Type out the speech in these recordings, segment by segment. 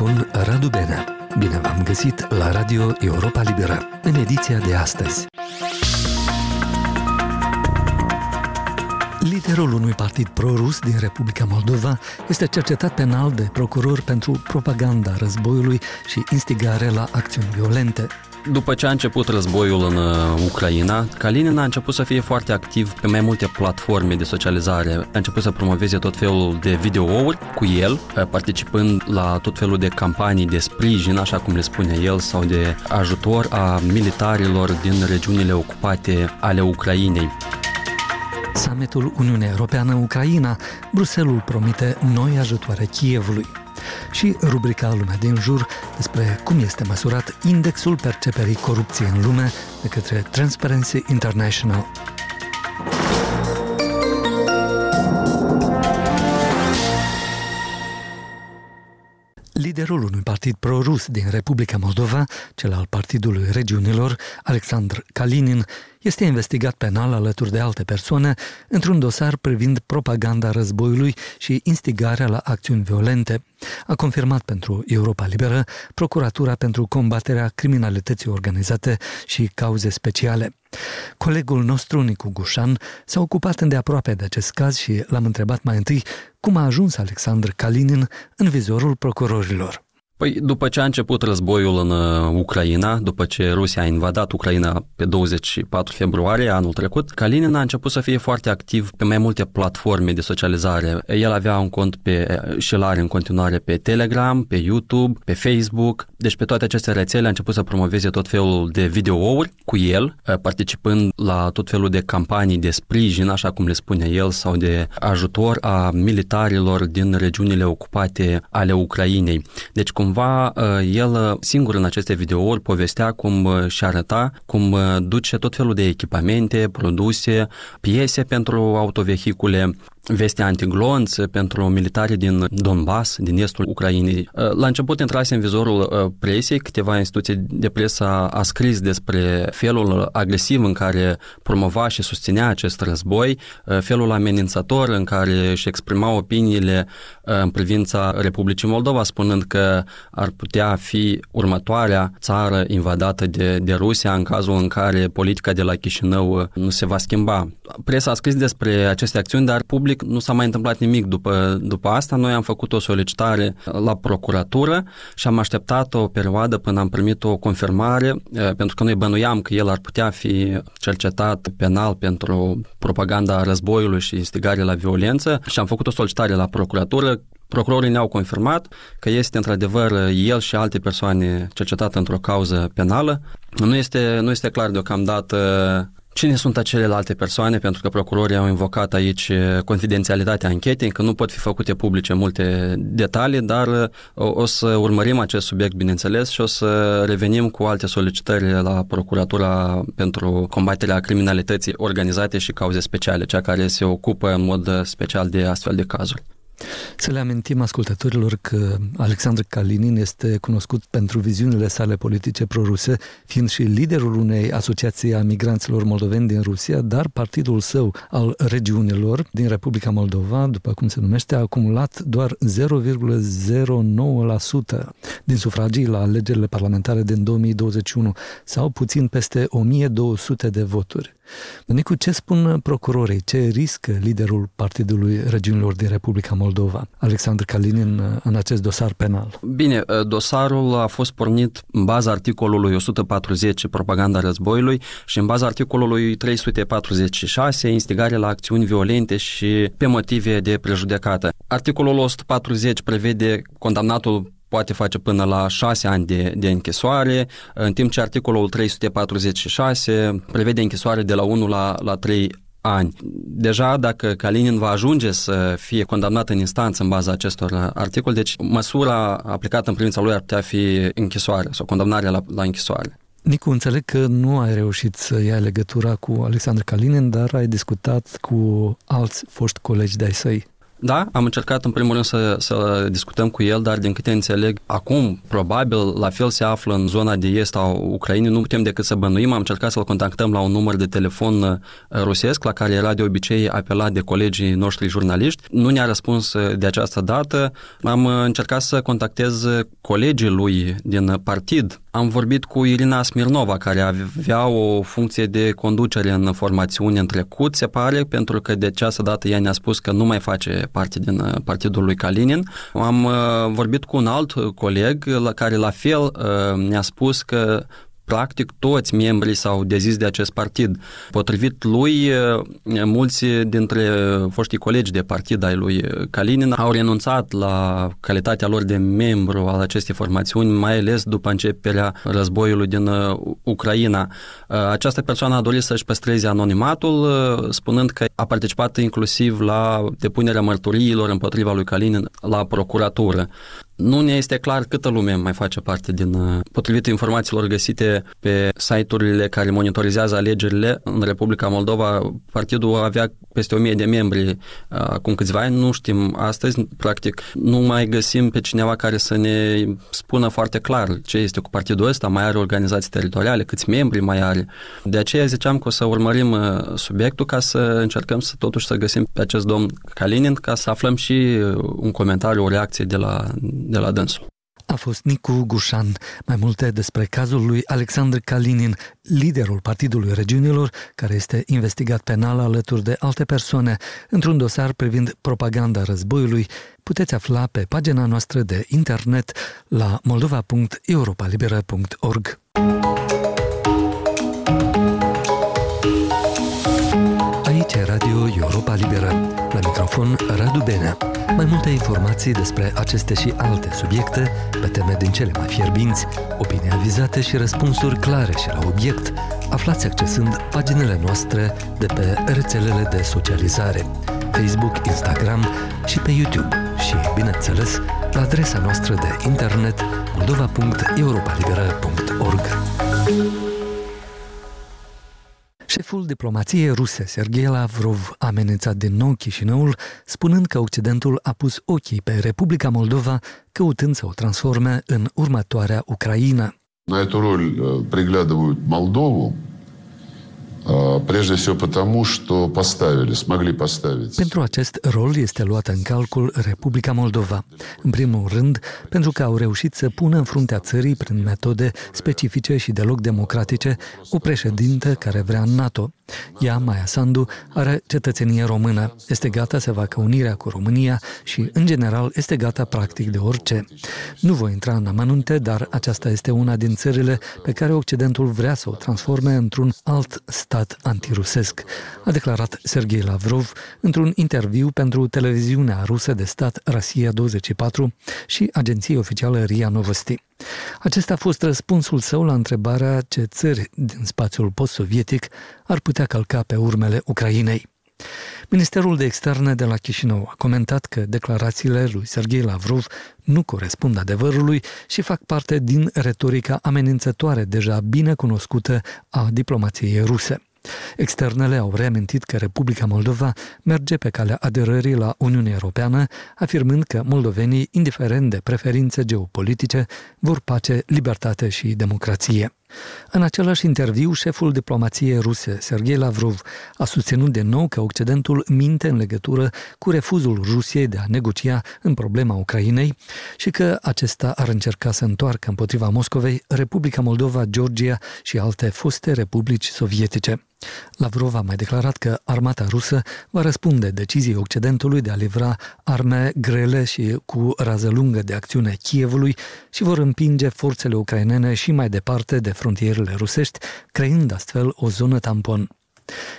microfon Radu Benea. Bine v-am găsit la Radio Europa Liberă, în ediția de astăzi. Liderul unui partid pro-rus din Republica Moldova este cercetat penal de procuror pentru propaganda războiului și instigare la acțiuni violente. După ce a început războiul în uh, Ucraina, Kalinin a început să fie foarte activ pe mai multe platforme de socializare. A început să promoveze tot felul de videouri cu el, uh, participând la tot felul de campanii de sprijin, așa cum le spune el, sau de ajutor a militarilor din regiunile ocupate ale Ucrainei. Summitul Uniunea Europeană-Ucraina, Bruselul promite noi ajutoare Kievului și rubrica Lumea din jur despre cum este măsurat indexul perceperii corupției în lume de către Transparency International. Liderul unui partid pro-rus din Republica Moldova, cel al Partidului Regiunilor, Alexandr Kalinin, este investigat penal alături de alte persoane într-un dosar privind propaganda războiului și instigarea la acțiuni violente. A confirmat pentru Europa Liberă Procuratura pentru combaterea criminalității organizate și cauze speciale. Colegul nostru, Nicu Gușan, s-a ocupat îndeaproape de acest caz și l-am întrebat mai întâi cum a ajuns Alexandru Kalinin în vizorul procurorilor. Păi, după ce a început războiul în uh, Ucraina, după ce Rusia a invadat Ucraina pe 24 februarie anul trecut, Kalinin a început să fie foarte activ pe mai multe platforme de socializare. El avea un cont pe, și el are în continuare pe Telegram, pe YouTube, pe Facebook, deci pe toate aceste rețele a început să promoveze tot felul de videouri cu el, uh, participând la tot felul de campanii de sprijin, așa cum le spune el, sau de ajutor a militarilor din regiunile ocupate ale Ucrainei. Deci, cum cumva uh, el uh, singur în aceste videouri povestea cum uh, și arăta cum duce tot felul de echipamente, produse, piese pentru autovehicule, veste antiglonț pentru militari din Donbass, din estul Ucrainei. La început intrase în vizorul presiei, câteva instituții de presă a scris despre felul agresiv în care promova și susținea acest război, felul amenințător în care își exprima opiniile în privința Republicii Moldova, spunând că ar putea fi următoarea țară invadată de, de Rusia în cazul în care politica de la Chișinău nu se va schimba. Presa a scris despre aceste acțiuni, dar public nu s-a mai întâmplat nimic după, după asta. Noi am făcut o solicitare la procuratură și am așteptat o perioadă până am primit o confirmare, pentru că noi bănuiam că el ar putea fi cercetat penal pentru propaganda războiului și instigare la violență și am făcut o solicitare la procuratură Procurorii ne-au confirmat că este într-adevăr el și alte persoane cercetate într-o cauză penală. Nu este, nu este clar deocamdată Cine sunt acelelalte persoane? Pentru că procurorii au invocat aici confidențialitatea anchetei, că nu pot fi făcute publice multe detalii, dar o, o să urmărim acest subiect, bineînțeles, și o să revenim cu alte solicitări la Procuratura pentru combaterea criminalității organizate și cauze speciale, cea care se ocupă în mod special de astfel de cazuri. Să le amintim ascultătorilor că Alexandru Kalinin este cunoscut pentru viziunile sale politice proruse, fiind și liderul unei asociații a migranților moldoveni din Rusia, dar partidul său al regiunilor din Republica Moldova, după cum se numește, a acumulat doar 0,09% din sufragii la alegerile parlamentare din 2021 sau puțin peste 1200 de voturi. Nicu, ce spun procurorii? Ce riscă liderul Partidului Regiunilor din Republica Moldova, Alexandru Kalinin, în acest dosar penal? Bine, dosarul a fost pornit în baza articolului 140, propaganda războiului, și în baza articolului 346, instigare la acțiuni violente și pe motive de prejudecată. Articolul 140 prevede condamnatul poate face până la 6 ani de, de închisoare, în timp ce articolul 346 prevede închisoare de la 1 la, la 3 ani. Deja dacă Kalinin va ajunge să fie condamnat în instanță în baza acestor articole, deci măsura aplicată în privința lui ar putea fi închisoare sau condamnarea la, la închisoare. Nicu, înțeleg că nu ai reușit să iei legătura cu Alexandru Kalinin, dar ai discutat cu alți foști colegi de-ai săi Da, am încercat în primul rând să, să discutăm cu el, dar din câte înțeleg, acum probabil la fel se află în zona de est a Ucrainei, nu putem decât să bănuim. Am încercat să-l contactăm la un număr de telefon uh, rusesc, la care era de obicei apelat de colegii noștri jurnaliști. Nu ne-a răspuns uh, de această dată. Am uh, încercat să contactez colegii lui din partid. Am vorbit cu Irina Smirnova, care avea o funcție de conducere în formațiune în trecut, se pare, pentru că de această dată ea ne-a spus că nu mai face parte din uh, partidul lui Kalinin. Am uh, vorbit cu un alt coleg la care la fel uh, ne-a spus că practic toți membrii s-au dezis de acest partid. Potrivit lui, mulți dintre foștii colegi de partid ai lui Kalinin au renunțat la calitatea lor de membru al acestei formațiuni, mai ales după începerea războiului din Ucraina. Această persoană a dorit să-și păstreze anonimatul, spunând că a participat inclusiv la depunerea mărturiilor împotriva lui Kalinin la procuratură. Nu ne este clar câtă lume mai face parte din, uh, potrivit informațiilor găsite pe site-urile care monitorizează alegerile în Republica Moldova, partidul avea peste 1000 de membri uh, acum câțiva ani, nu știm astăzi, practic nu mai găsim pe cineva care să ne spună foarte clar ce este cu partidul ăsta, mai are organizații teritoriale, câți membri mai are. De aceea ziceam că o să urmărim uh, subiectul ca să încercăm să totuși să găsim pe acest domn Kalinin ca să aflăm și un comentariu, o reacție de la de la dânsul. A fost Nicu Gușan. Mai multe despre cazul lui Alexandru Kalinin, liderul Partidului Regiunilor, care este investigat penal alături de alte persoane într-un dosar privind propaganda războiului, puteți afla pe pagina noastră de internet la moldova.europalibera.org. Aici e Radio Europa Liberă. La microfon Radu Benea. Mai multe informații despre aceste și alte subiecte, pe teme din cele mai fierbinți, opinii avizate și răspunsuri clare și la obiect, aflați accesând paginile noastre de pe rețelele de socializare, Facebook, Instagram și pe YouTube și, bineînțeles, la adresa noastră de internet moldova.europalibera.org. Șeful diplomației ruse, Sergei Lavrov, a amenințat din nou Chișinăul, spunând că Occidentul a pus ochii pe Republica Moldova, căutând să o transforme în următoarea Ucraina. На эту роль приглядывают Молдову, pentru acest rol este luată în calcul Republica Moldova. În primul rând, pentru că au reușit să pună în fruntea țării, prin metode specifice și deloc democratice, o președintă care vrea NATO. Ea, Maia Sandu, are cetățenie română, este gata să facă unirea cu România și, în general, este gata practic de orice. Nu voi intra în amănunte, dar aceasta este una din țările pe care Occidentul vrea să o transforme într-un alt stat antirusesc, a declarat Sergei Lavrov într-un interviu pentru televiziunea rusă de stat Rosia 24 și agenția oficială RIA Novosti. Acesta a fost răspunsul său la întrebarea ce țări din spațiul post-sovietic ar putea călca pe urmele Ucrainei. Ministerul de Externe de la Chișinău a comentat că declarațiile lui Sergei Lavrov nu corespund adevărului și fac parte din retorica amenințătoare deja bine cunoscută a diplomației ruse. Externele au reamintit că Republica Moldova merge pe calea aderării la Uniunea Europeană, afirmând că moldovenii, indiferent de preferințe geopolitice, vor pace, libertate și democrație. În același interviu, șeful diplomației ruse, Sergei Lavrov, a susținut de nou că Occidentul minte în legătură cu refuzul Rusiei de a negocia în problema Ucrainei și că acesta ar încerca să întoarcă împotriva Moscovei Republica Moldova, Georgia și alte foste republici sovietice. Lavrov a mai declarat că armata rusă va răspunde deciziei Occidentului de a livra arme grele și cu rază lungă de acțiune Kievului și vor împinge forțele ucrainene și mai departe de frontierele rusești, creând astfel o zonă tampon.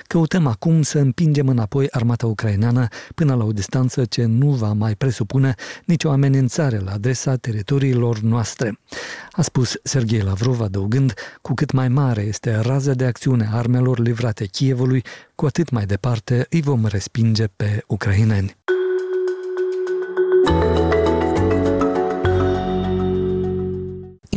Căutăm acum să împingem înapoi armata ucraineană până la o distanță ce nu va mai presupune nicio amenințare la adresa teritoriilor noastre, a spus Sergei Lavrov adăugând, cu cât mai mare este raza de acțiune a armelor livrate Kievului, cu atât mai departe îi vom respinge pe ucraineni.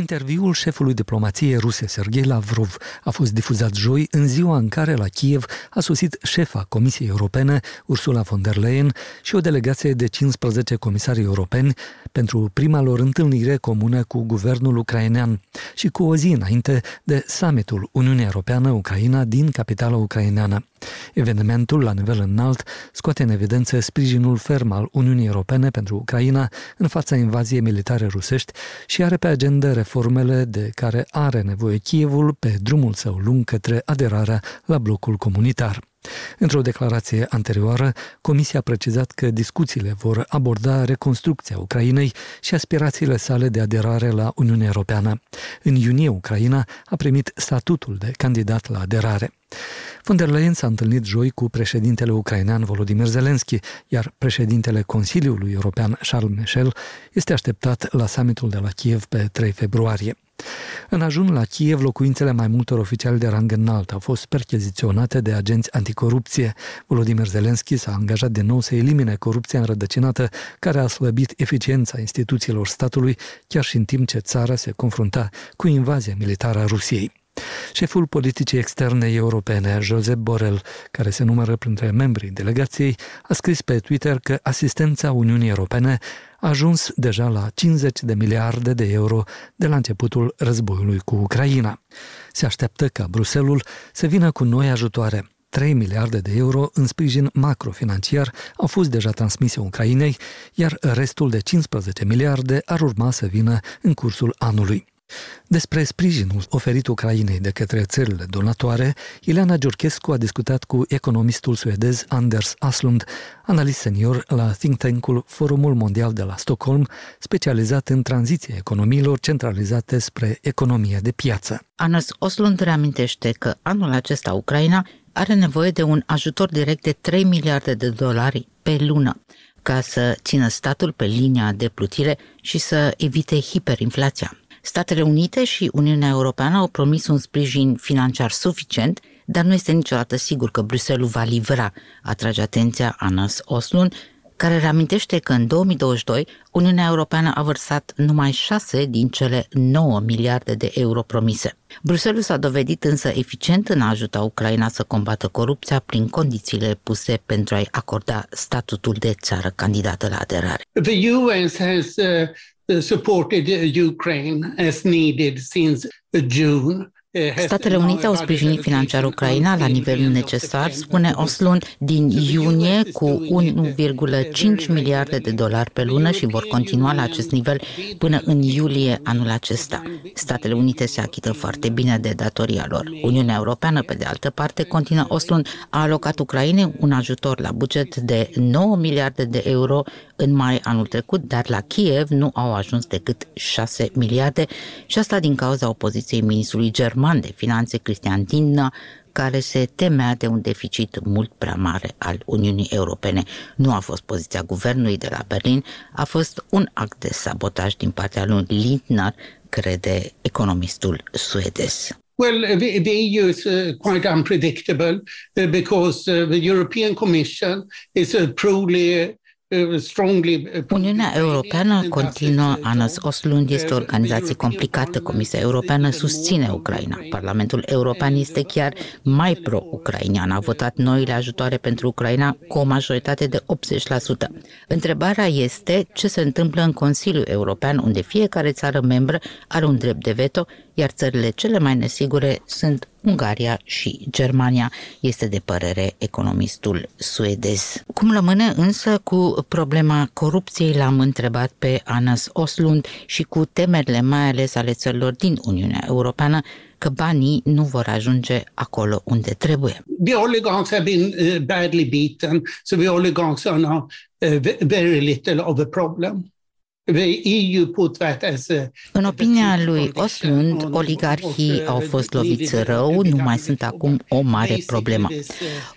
Interviul șefului diplomației ruse Sergei Lavrov a fost difuzat joi în ziua în care la Kiev a sosit șefa Comisiei Europene Ursula von der Leyen și o delegație de 15 comisari europeni pentru prima lor întâlnire comună cu guvernul ucrainean și cu o zi înainte de summitul Uniunea Europeană-Ucraina din capitala ucraineană. Evenimentul la nivel înalt scoate în evidență sprijinul ferm al Uniunii Europene pentru Ucraina în fața invaziei militare rusești și are pe agenda reformele de care are nevoie Kievul pe drumul său lung către aderarea la blocul comunitar. Într-o declarație anterioară, Comisia a precizat că discuțiile vor aborda reconstrucția Ucrainei și aspirațiile sale de aderare la Uniunea Europeană. În iunie, Ucraina a primit statutul de candidat la aderare. Von der Leyen s-a întâlnit joi cu președintele ucrainean Volodymyr Zelensky, iar președintele Consiliului European Charles Michel este așteptat la summitul de la Kiev pe 3 februarie. În ajun la Kiev, locuințele mai multor oficiali de rang înalt au fost percheziționate de agenți anticorupție. Volodymyr Zelensky s-a angajat de nou să elimine corupția înrădăcinată care a slăbit eficiența instituțiilor statului, chiar și în timp ce țara se confrunta cu invazia militară a Rusiei. Șeful politicii externe europene, Josep Borrell, care se numără printre membrii delegației, a scris pe Twitter că asistența Uniunii Europene a ajuns deja la 50 de miliarde de euro de la începutul războiului cu Ucraina. Se așteaptă ca Bruselul să vină cu noi ajutoare. 3 miliarde de euro în sprijin macrofinanciar au fost deja transmise Ucrainei, iar restul de 15 miliarde ar urma să vină în cursul anului. Despre sprijinul oferit Ucrainei de către țările donatoare, Ileana Giurchescu a discutat cu economistul suedez Anders Aslund, analist senior la think tank-ul Forumul Mondial de la Stockholm, specializat în tranziția economiilor centralizate spre economia de piață. Anders Aslund reamintește că anul acesta Ucraina are nevoie de un ajutor direct de 3 miliarde de dolari pe lună ca să țină statul pe linia de plutire și să evite hiperinflația. Statele Unite și Uniunea Europeană au promis un sprijin financiar suficient, dar nu este niciodată sigur că Bruxelles va livra, atrage atenția Anas Oslun, care reamintește că în 2022 Uniunea Europeană a vărsat numai 6 din cele 9 miliarde de euro promise. Bruxelles s-a dovedit însă eficient în a ajuta Ucraina să combată corupția prin condițiile puse pentru a-i acorda statutul de țară candidată la aderare. The US has uh, supported Ukraine as needed since June. Statele Unite au sprijinit financiar Ucraina la nivelul necesar, spune Oslun, din iunie cu 1,5 miliarde de dolari pe lună și vor continua la acest nivel până în iulie anul acesta. Statele Unite se achită foarte bine de datoria lor. Uniunea Europeană, pe de altă parte, continuă Oslun, a alocat Ucrainei un ajutor la buget de 9 miliarde de euro în mai anul trecut, dar la Kiev nu au ajuns decât 6 miliarde și asta din cauza opoziției ministrului german de finanțe Cristian Dinna, care se temea de un deficit mult prea mare al Uniunii Europene. Nu a fost poziția guvernului de la Berlin, a fost un act de sabotaj din partea lui Lindner, crede economistul suedez. Well, the, the EU is uh, quite unpredictable uh, because uh, the European Commission is uh, truly Uniunea Europeană continuă, Anas Oslund este o organizație complicată. Comisia Europeană susține Ucraina. Parlamentul European este chiar mai pro-ucrainian. A votat noile ajutoare pentru Ucraina cu o majoritate de 80%. Întrebarea este ce se întâmplă în Consiliul European, unde fiecare țară membră are un drept de veto, iar țările cele mai nesigure sunt Ungaria și Germania, este de părere economistul suedez. Cum rămâne însă cu problema corupției, l-am întrebat pe Anas Oslund și cu temerile mai ales ale țărilor din Uniunea Europeană că banii nu vor ajunge acolo unde trebuie. The oligarchs have been uh, badly beaten, so the oligarchs are now uh, very little of a problem. În opinia lui Oslund, oligarhii au fost loviți rău, nu mai sunt acum o mare problemă.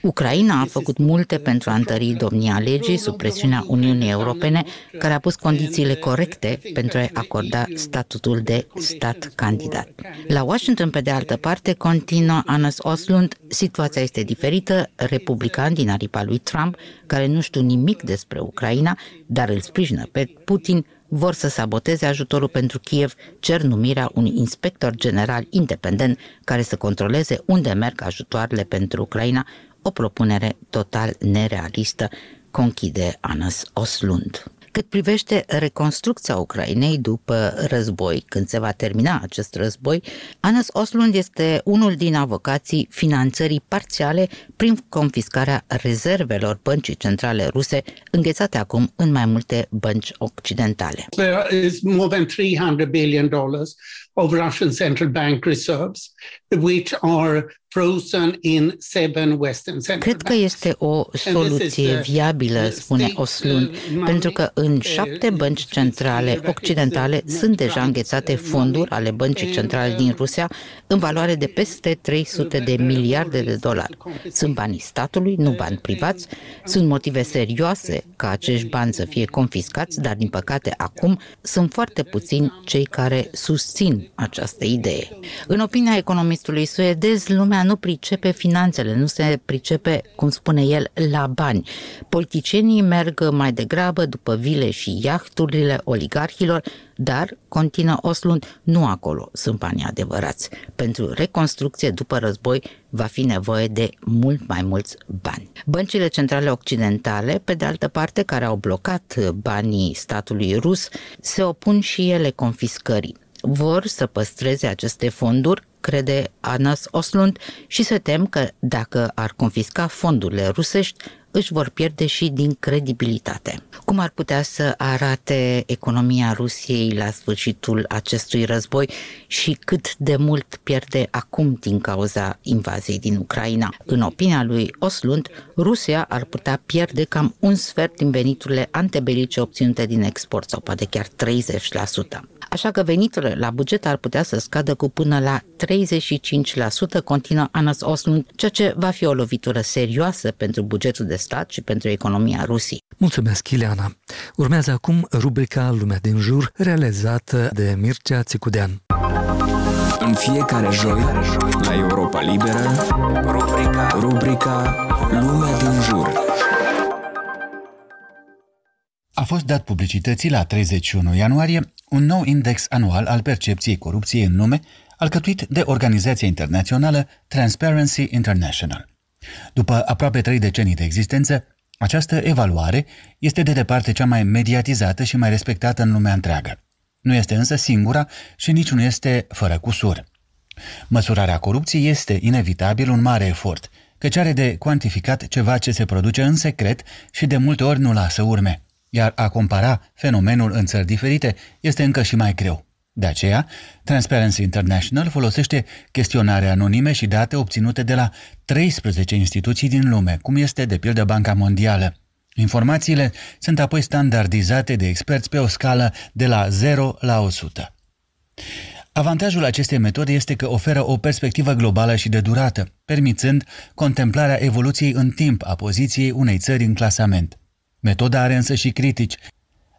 Ucraina a făcut multe pentru a întări domnia legii sub presiunea Uniunii Europene, care a pus condițiile corecte pentru a acorda statutul de stat candidat. La Washington, pe de altă parte, continuă Anas Oslund, situația este diferită, republican din aripa lui Trump, care nu știu nimic despre Ucraina, dar îl sprijină pe Putin, vor să saboteze ajutorul pentru Kiev, cer numirea unui inspector general independent care să controleze unde merg ajutoarele pentru Ucraina, o propunere total nerealistă, conchide Anas Oslund. Cât privește reconstrucția Ucrainei după război, când se va termina acest război, Anas Oslund este unul din avocații finanțării parțiale prin confiscarea rezervelor băncii centrale ruse, înghețate acum în mai multe bănci occidentale. There is more than 300 billion dollars of Russian central bank reserves, which are frozen in seven western central Cred că este o soluție viabilă, spune Oslund, pentru că în șapte bănci centrale occidentale sunt deja înghețate fonduri ale băncii centrale din Rusia în valoare de peste 300 de miliarde de dolari. Sunt banii statului, nu bani privați. Sunt motive serioase ca acești bani să fie confiscați, dar din păcate acum sunt foarte puțini cei care susțin această idee. În opinia economistului suedez, lumea nu pricepe finanțele, nu se pricepe, cum spune el, la bani. Politicienii merg mai degrabă după vile și iahturile oligarhilor, dar, continuă Oslund, nu acolo sunt banii adevărați. Pentru reconstrucție după război va fi nevoie de mult mai mulți bani. Băncile centrale occidentale, pe de altă parte, care au blocat banii statului rus, se opun și ele confiscării vor să păstreze aceste fonduri, crede Anas Oslund, și se tem că dacă ar confisca fondurile rusești, își vor pierde și din credibilitate. Cum ar putea să arate economia Rusiei la sfârșitul acestui război și cât de mult pierde acum din cauza invaziei din Ucraina? În opinia lui Oslund, Rusia ar putea pierde cam un sfert din veniturile antebelice obținute din export sau poate chiar 30%. Așa că veniturile la buget ar putea să scadă cu până la 35%, continuă Anas Oslund, ceea ce va fi o lovitură serioasă pentru bugetul de stat și pentru economia Rusiei. Mulțumesc, Ileana. Urmează acum rubrica Lumea din jur, realizată de Mircea Țicudean. În fiecare joi, la Europa Liberă, rubrica, rubrica Lumea din jur. A fost dat publicității la 31 ianuarie un nou index anual al percepției corupției în lume, alcătuit de organizația internațională Transparency International. După aproape trei decenii de existență, această evaluare este de departe cea mai mediatizată și mai respectată în lumea întreagă. Nu este însă singura și nici nu este fără cusur. Măsurarea corupției este inevitabil un mare efort, căci are de cuantificat ceva ce se produce în secret și de multe ori nu lasă urme, iar a compara fenomenul în țări diferite este încă și mai greu. De aceea, Transparency International folosește chestionare anonime și date obținute de la 13 instituții din lume, cum este de pildă Banca Mondială. Informațiile sunt apoi standardizate de experți pe o scală de la 0 la 100. Avantajul acestei metode este că oferă o perspectivă globală și de durată, permițând contemplarea evoluției în timp a poziției unei țări în clasament. Metoda are însă și critici.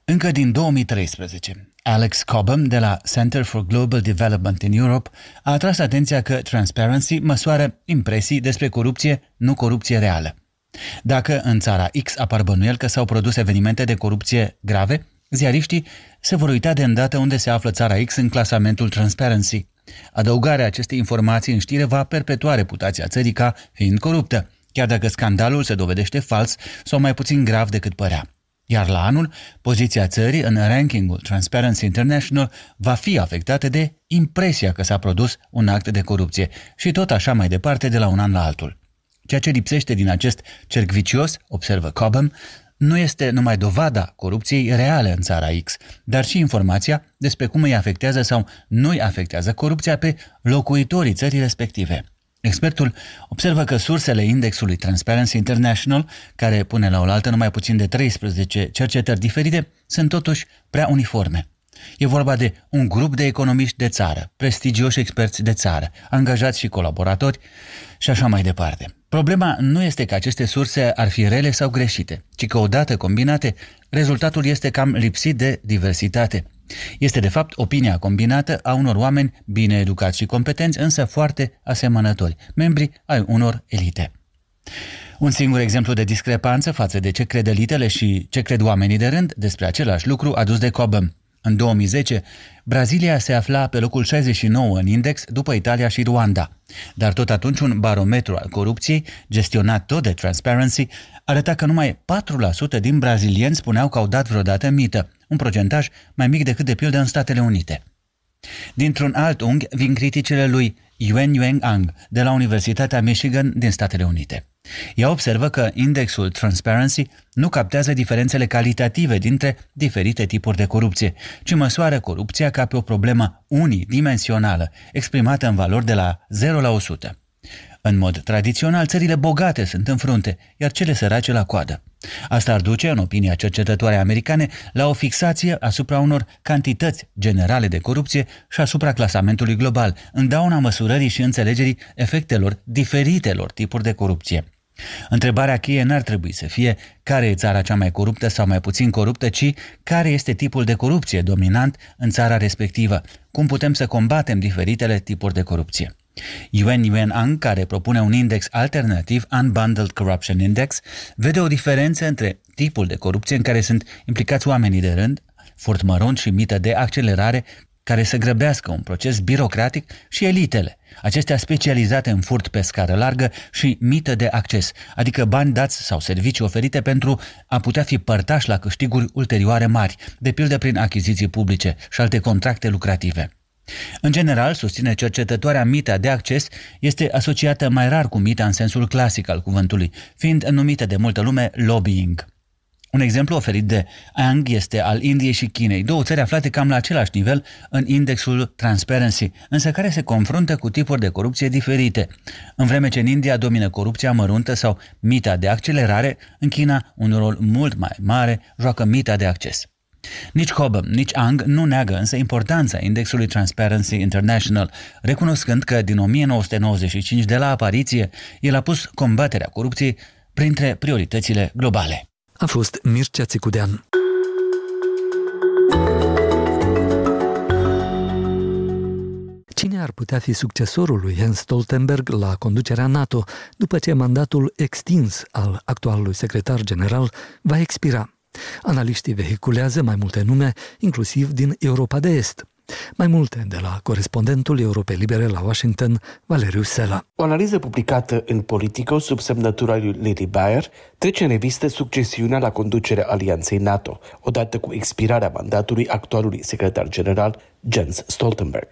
Încă din 2013, Alex Cobham de la Center for Global Development in Europe a atras atenția că Transparency măsoară impresii despre corupție, nu corupție reală. Dacă în țara X apar bănuiel că s-au produs evenimente de corupție grave, ziariștii se vor uita de îndată unde se află țara X în clasamentul Transparency. Adăugarea acestei informații în știre va perpetua reputația țării ca fiind coruptă, chiar dacă scandalul se dovedește fals sau mai puțin grav decât părea. Iar la anul, poziția țării în rankingul Transparency International va fi afectată de impresia că s-a produs un act de corupție și tot așa mai departe de la un an la altul. Ceea ce lipsește din acest cerc vicios, observă Cobham, nu este numai dovada corupției reale în țara X, dar și informația despre cum îi afectează sau nu îi afectează corupția pe locuitorii țării respective. Expertul observă că sursele indexului Transparency International, care pune la oaltă numai puțin de 13 cercetări diferite, sunt totuși prea uniforme. E vorba de un grup de economiști de țară, prestigioși experți de țară, angajați și colaboratori și așa mai departe. Problema nu este că aceste surse ar fi rele sau greșite, ci că odată combinate, rezultatul este cam lipsit de diversitate. Este de fapt opinia combinată a unor oameni bine educați și competenți, însă foarte asemănători, membri ai unor elite. Un singur exemplu de discrepanță față de ce cred elitele și ce cred oamenii de rând despre același lucru adus de Cobham. În 2010, Brazilia se afla pe locul 69 în index după Italia și Rwanda. Dar tot atunci un barometru al corupției, gestionat tot de Transparency, arăta că numai 4% din brazilieni spuneau că au dat vreodată mită, un procentaj mai mic decât de pildă în Statele Unite. Dintr-un alt unghi vin criticile lui Yuen Yueng Ang de la Universitatea Michigan din Statele Unite. Ea observă că indexul Transparency nu captează diferențele calitative dintre diferite tipuri de corupție, ci măsoară corupția ca pe o problemă unidimensională, exprimată în valori de la 0 la 100. În mod tradițional, țările bogate sunt în frunte, iar cele sărace la coadă. Asta ar duce, în opinia cercetătoare americane, la o fixație asupra unor cantități generale de corupție și asupra clasamentului global, în dauna măsurării și înțelegerii efectelor diferitelor tipuri de corupție. Întrebarea cheie n-ar trebui să fie care e țara cea mai coruptă sau mai puțin coruptă, ci care este tipul de corupție dominant în țara respectivă, cum putem să combatem diferitele tipuri de corupție. Yuan Yuan Ang, care propune un index alternativ, Unbundled Corruption Index, vede o diferență între tipul de corupție în care sunt implicați oamenii de rând, furt mărunt și mită de accelerare, care să grăbească un proces birocratic și elitele, acestea specializate în furt pe scară largă și mită de acces, adică bani dați sau servicii oferite pentru a putea fi părtași la câștiguri ulterioare mari, de pildă prin achiziții publice și alte contracte lucrative. În general, susține cercetătoarea mita de acces este asociată mai rar cu mita în sensul clasic al cuvântului, fiind numită de multă lume lobbying. Un exemplu oferit de Ang este al Indiei și Chinei, două țări aflate cam la același nivel în indexul Transparency, însă care se confruntă cu tipuri de corupție diferite. În vreme ce în India domină corupția măruntă sau mita de accelerare, în China un rol mult mai mare joacă mita de acces. Nici Cobham, nici Ang nu neagă însă importanța indexului Transparency International, recunoscând că din 1995 de la apariție, el a pus combaterea corupției printre prioritățile globale. A fost Mircea Țicudean. Cine ar putea fi succesorul lui Jens Stoltenberg la conducerea NATO după ce mandatul extins al actualului secretar general va expira? Analiștii vehiculează mai multe nume, inclusiv din Europa de Est. Mai multe de la corespondentul Europei Libere la Washington, Valeriu Sela. O analiză publicată în Politico sub semnătura lui Lily Bayer trece în revistă succesiunea la conducerea Alianței NATO, odată cu expirarea mandatului actualului secretar general Jens Stoltenberg.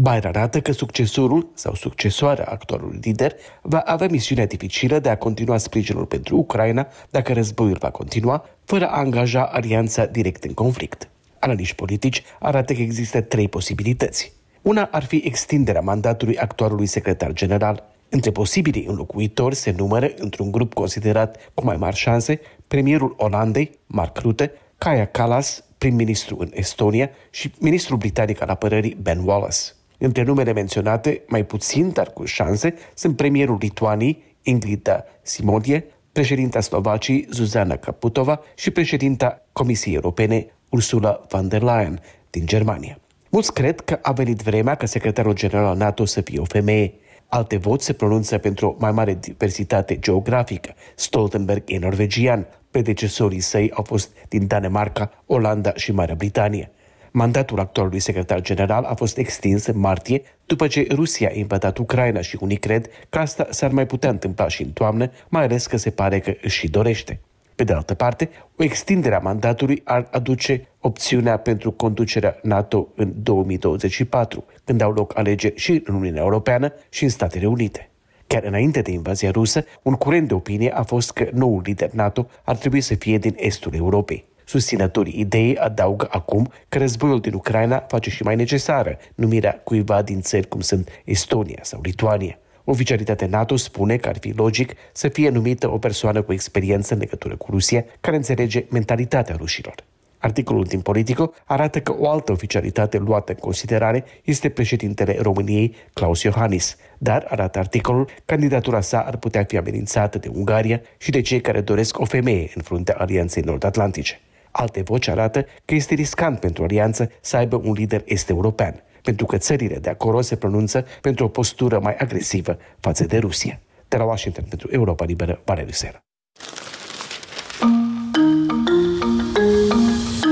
Bayer arată că succesorul sau succesoarea actualului lider va avea misiunea dificilă de a continua sprijinul pentru Ucraina dacă războiul va continua, fără a angaja alianța direct în conflict. Analiști politici arată că există trei posibilități. Una ar fi extinderea mandatului actualului secretar general. Între posibilii înlocuitori se numără, într-un grup considerat cu mai mari șanse, premierul Olandei, Mark Rutte, Kaya Kallas, prim-ministru în Estonia și ministrul britanic al apărării Ben Wallace. Între numele menționate, mai puțin, dar cu șanse, sunt premierul Lituaniei, Ingrida Simonie, președinta Slovacii, Zuzana Kaputova și președinta Comisiei Europene, Ursula von der Leyen, din Germania. Mulți cred că a venit vremea ca secretarul general al NATO să fie o femeie. Alte voci se pronunță pentru o mai mare diversitate geografică. Stoltenberg e norvegian, predecesorii săi au fost din Danemarca, Olanda și Marea Britanie. Mandatul actualului secretar general a fost extins în martie după ce Rusia a invadat Ucraina și unii cred că asta s-ar mai putea întâmpla și în toamnă, mai ales că se pare că își și dorește. Pe de altă parte, o extindere a mandatului ar aduce opțiunea pentru conducerea NATO în 2024, când au loc alegeri și în Uniunea Europeană și în Statele Unite. Chiar înainte de invazia rusă, un curent de opinie a fost că noul lider NATO ar trebui să fie din estul Europei. Susținătorii ideii adaugă acum că războiul din Ucraina face și mai necesară numirea cuiva din țări cum sunt Estonia sau Lituania. Oficialitatea NATO spune că ar fi logic să fie numită o persoană cu experiență în legătură cu Rusia, care înțelege mentalitatea rușilor. Articolul din Politico arată că o altă oficialitate luată în considerare este președintele României, Claus Iohannis, dar, arată articolul, candidatura sa ar putea fi amenințată de Ungaria și de cei care doresc o femeie în fruntea Alianței Nord-Atlantice. Alte voci arată că este riscant pentru alianță să aibă un lider est-european, pentru că țările de acolo se pronunță pentru o postură mai agresivă față de Rusia. De la Washington pentru Europa Liberă, Valeriu Seră.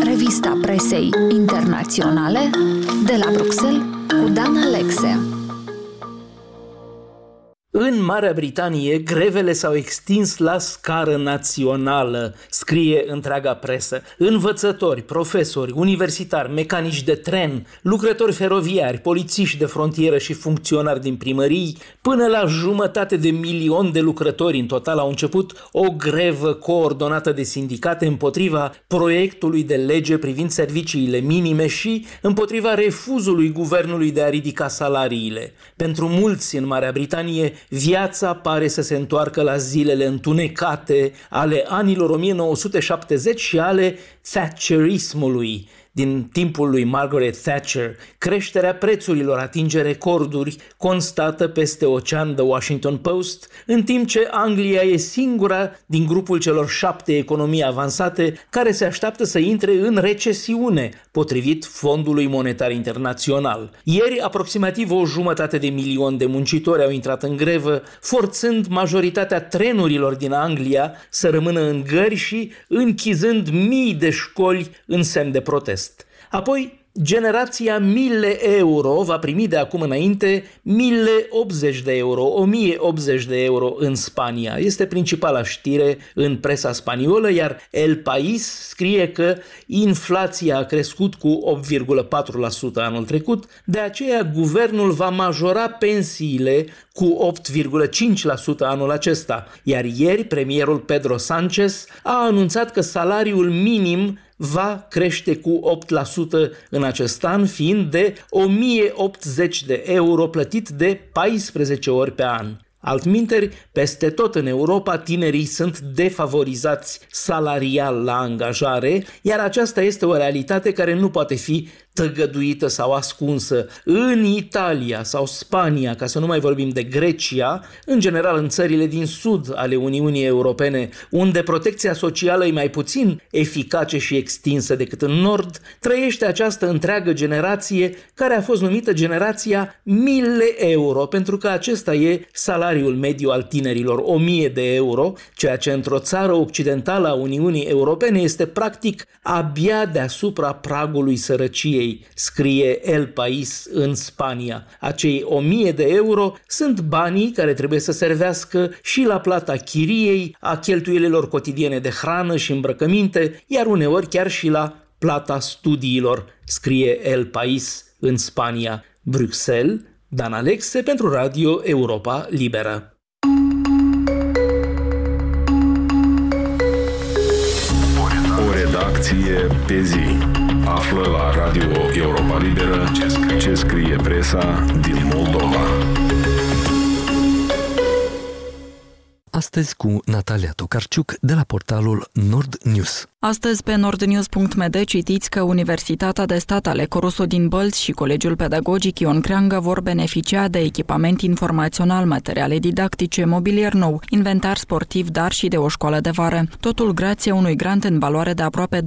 Revista presei internaționale de la Bruxelles cu Dan Alexe. În Marea Britanie, grevele s-au extins la scară națională, scrie întreaga presă. Învățători, profesori, universitari, mecanici de tren, lucrători feroviari, polițiști de frontieră și funcționari din primării, până la jumătate de milion de lucrători în total au început o grevă coordonată de sindicate împotriva proiectului de lege privind serviciile minime și împotriva refuzului guvernului de a ridica salariile. Pentru mulți în Marea Britanie, viața pare să se întoarcă la zilele întunecate ale anilor 1970 și ale Thatcherismului, din timpul lui Margaret Thatcher, creșterea prețurilor atinge recorduri, constată peste ocean The Washington Post, în timp ce Anglia e singura din grupul celor șapte economii avansate care se așteaptă să intre în recesiune, potrivit Fondului Monetar Internațional. Ieri, aproximativ o jumătate de milion de muncitori au intrat în grevă, forțând majoritatea trenurilor din Anglia să rămână în gări și închizând mii de școli în semn de protest. Apoi, generația 1000 euro va primi de acum înainte 1080 de euro, 1080 de euro în Spania. Este principala știre în presa spaniolă, iar El País scrie că inflația a crescut cu 8,4% anul trecut, de aceea guvernul va majora pensiile cu 8,5% anul acesta. Iar ieri premierul Pedro Sanchez a anunțat că salariul minim va crește cu 8% în acest an, fiind de 1080 de euro plătit de 14 ori pe an. Altminteri, peste tot în Europa, tinerii sunt defavorizați salarial la angajare, iar aceasta este o realitate care nu poate fi tăgăduită sau ascunsă în Italia sau Spania, ca să nu mai vorbim de Grecia, în general în țările din sud ale Uniunii Europene, unde protecția socială e mai puțin eficace și extinsă decât în nord, trăiește această întreagă generație care a fost numită generația 1000 euro, pentru că acesta e salariul mediu al tinerilor, 1000 de euro, ceea ce într-o țară occidentală a Uniunii Europene este practic abia deasupra pragului sărăciei ei, scrie El País în Spania. Acei 1000 de euro sunt banii care trebuie să servească și la plata chiriei, a cheltuielilor cotidiene de hrană și îmbrăcăminte, iar uneori chiar și la plata studiilor, scrie El País în Spania. Bruxelles, Dan Alexe pentru Radio Europa Liberă. O redacție pe zi. Află la Radio Europa Liberă ce scrie presa din Moldova. Astăzi cu Natalia Tocarciuc de la portalul Nord News. Astăzi pe nordnews.md citiți că Universitatea de Stat ale Coruso din Bălți și Colegiul Pedagogic Ion Creangă vor beneficia de echipament informațional, materiale didactice, mobilier nou, inventar sportiv, dar și de o școală de vară. Totul grație unui grant în valoare de aproape 2,5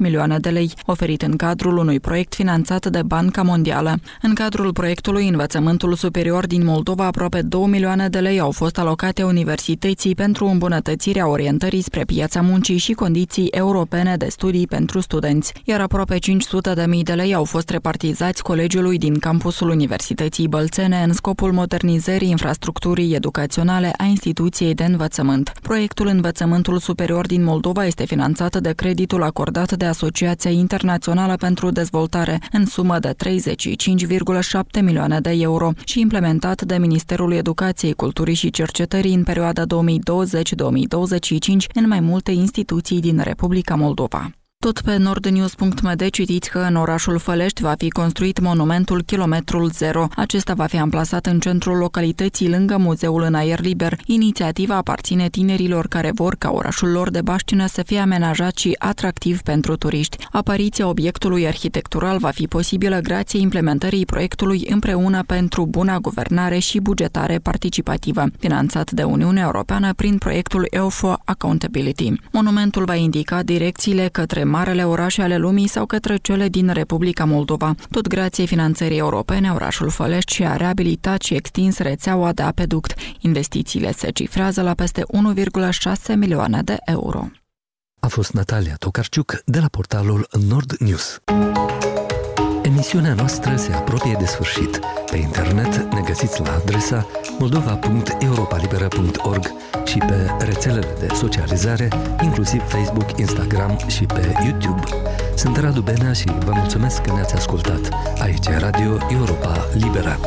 milioane de lei, oferit în cadrul unui proiect finanțat de Banca Mondială. În cadrul proiectului Învățământul Superior din Moldova, aproape 2 milioane de lei au fost alocate universității pentru îmbunătățirea orientării spre piața muncii și condiții condiții europene de studii pentru studenți, iar aproape 500 de mii de lei au fost repartizați colegiului din campusul Universității Bălțene în scopul modernizării infrastructurii educaționale a instituției de învățământ. Proiectul Învățământul Superior din Moldova este finanțat de creditul acordat de Asociația Internațională pentru Dezvoltare în sumă de 35,7 milioane de euro și implementat de Ministerul Educației, Culturii și Cercetării în perioada 2020-2025 în mai multe instituții din Republica Moldova. Tot pe nordnews.md citiți că în orașul Fălești va fi construit monumentul Kilometrul Zero. Acesta va fi amplasat în centrul localității lângă muzeul în aer liber. Inițiativa aparține tinerilor care vor ca orașul lor de baștină să fie amenajat și atractiv pentru turiști. Apariția obiectului arhitectural va fi posibilă grație implementării proiectului împreună pentru buna guvernare și bugetare participativă, finanțat de Uniunea Europeană prin proiectul EUFO Accountability. Monumentul va indica direcțiile către marele orașe ale lumii sau către cele din Republica Moldova. Tot grație finanțării europene, orașul Fălești și-a reabilitat și extins rețeaua de apeduct. Investițiile se cifrează la peste 1,6 milioane de euro. A fost Natalia Tokarciuc de la portalul Nord News. Emisiunea noastră se apropie de sfârșit. Pe internet ne găsiți la adresa moldova.europalibera.org și pe rețelele de socializare, inclusiv Facebook, Instagram și pe YouTube. Sunt Radu Benea și vă mulțumesc că ne-ați ascultat. Aici e Radio Europa Libera.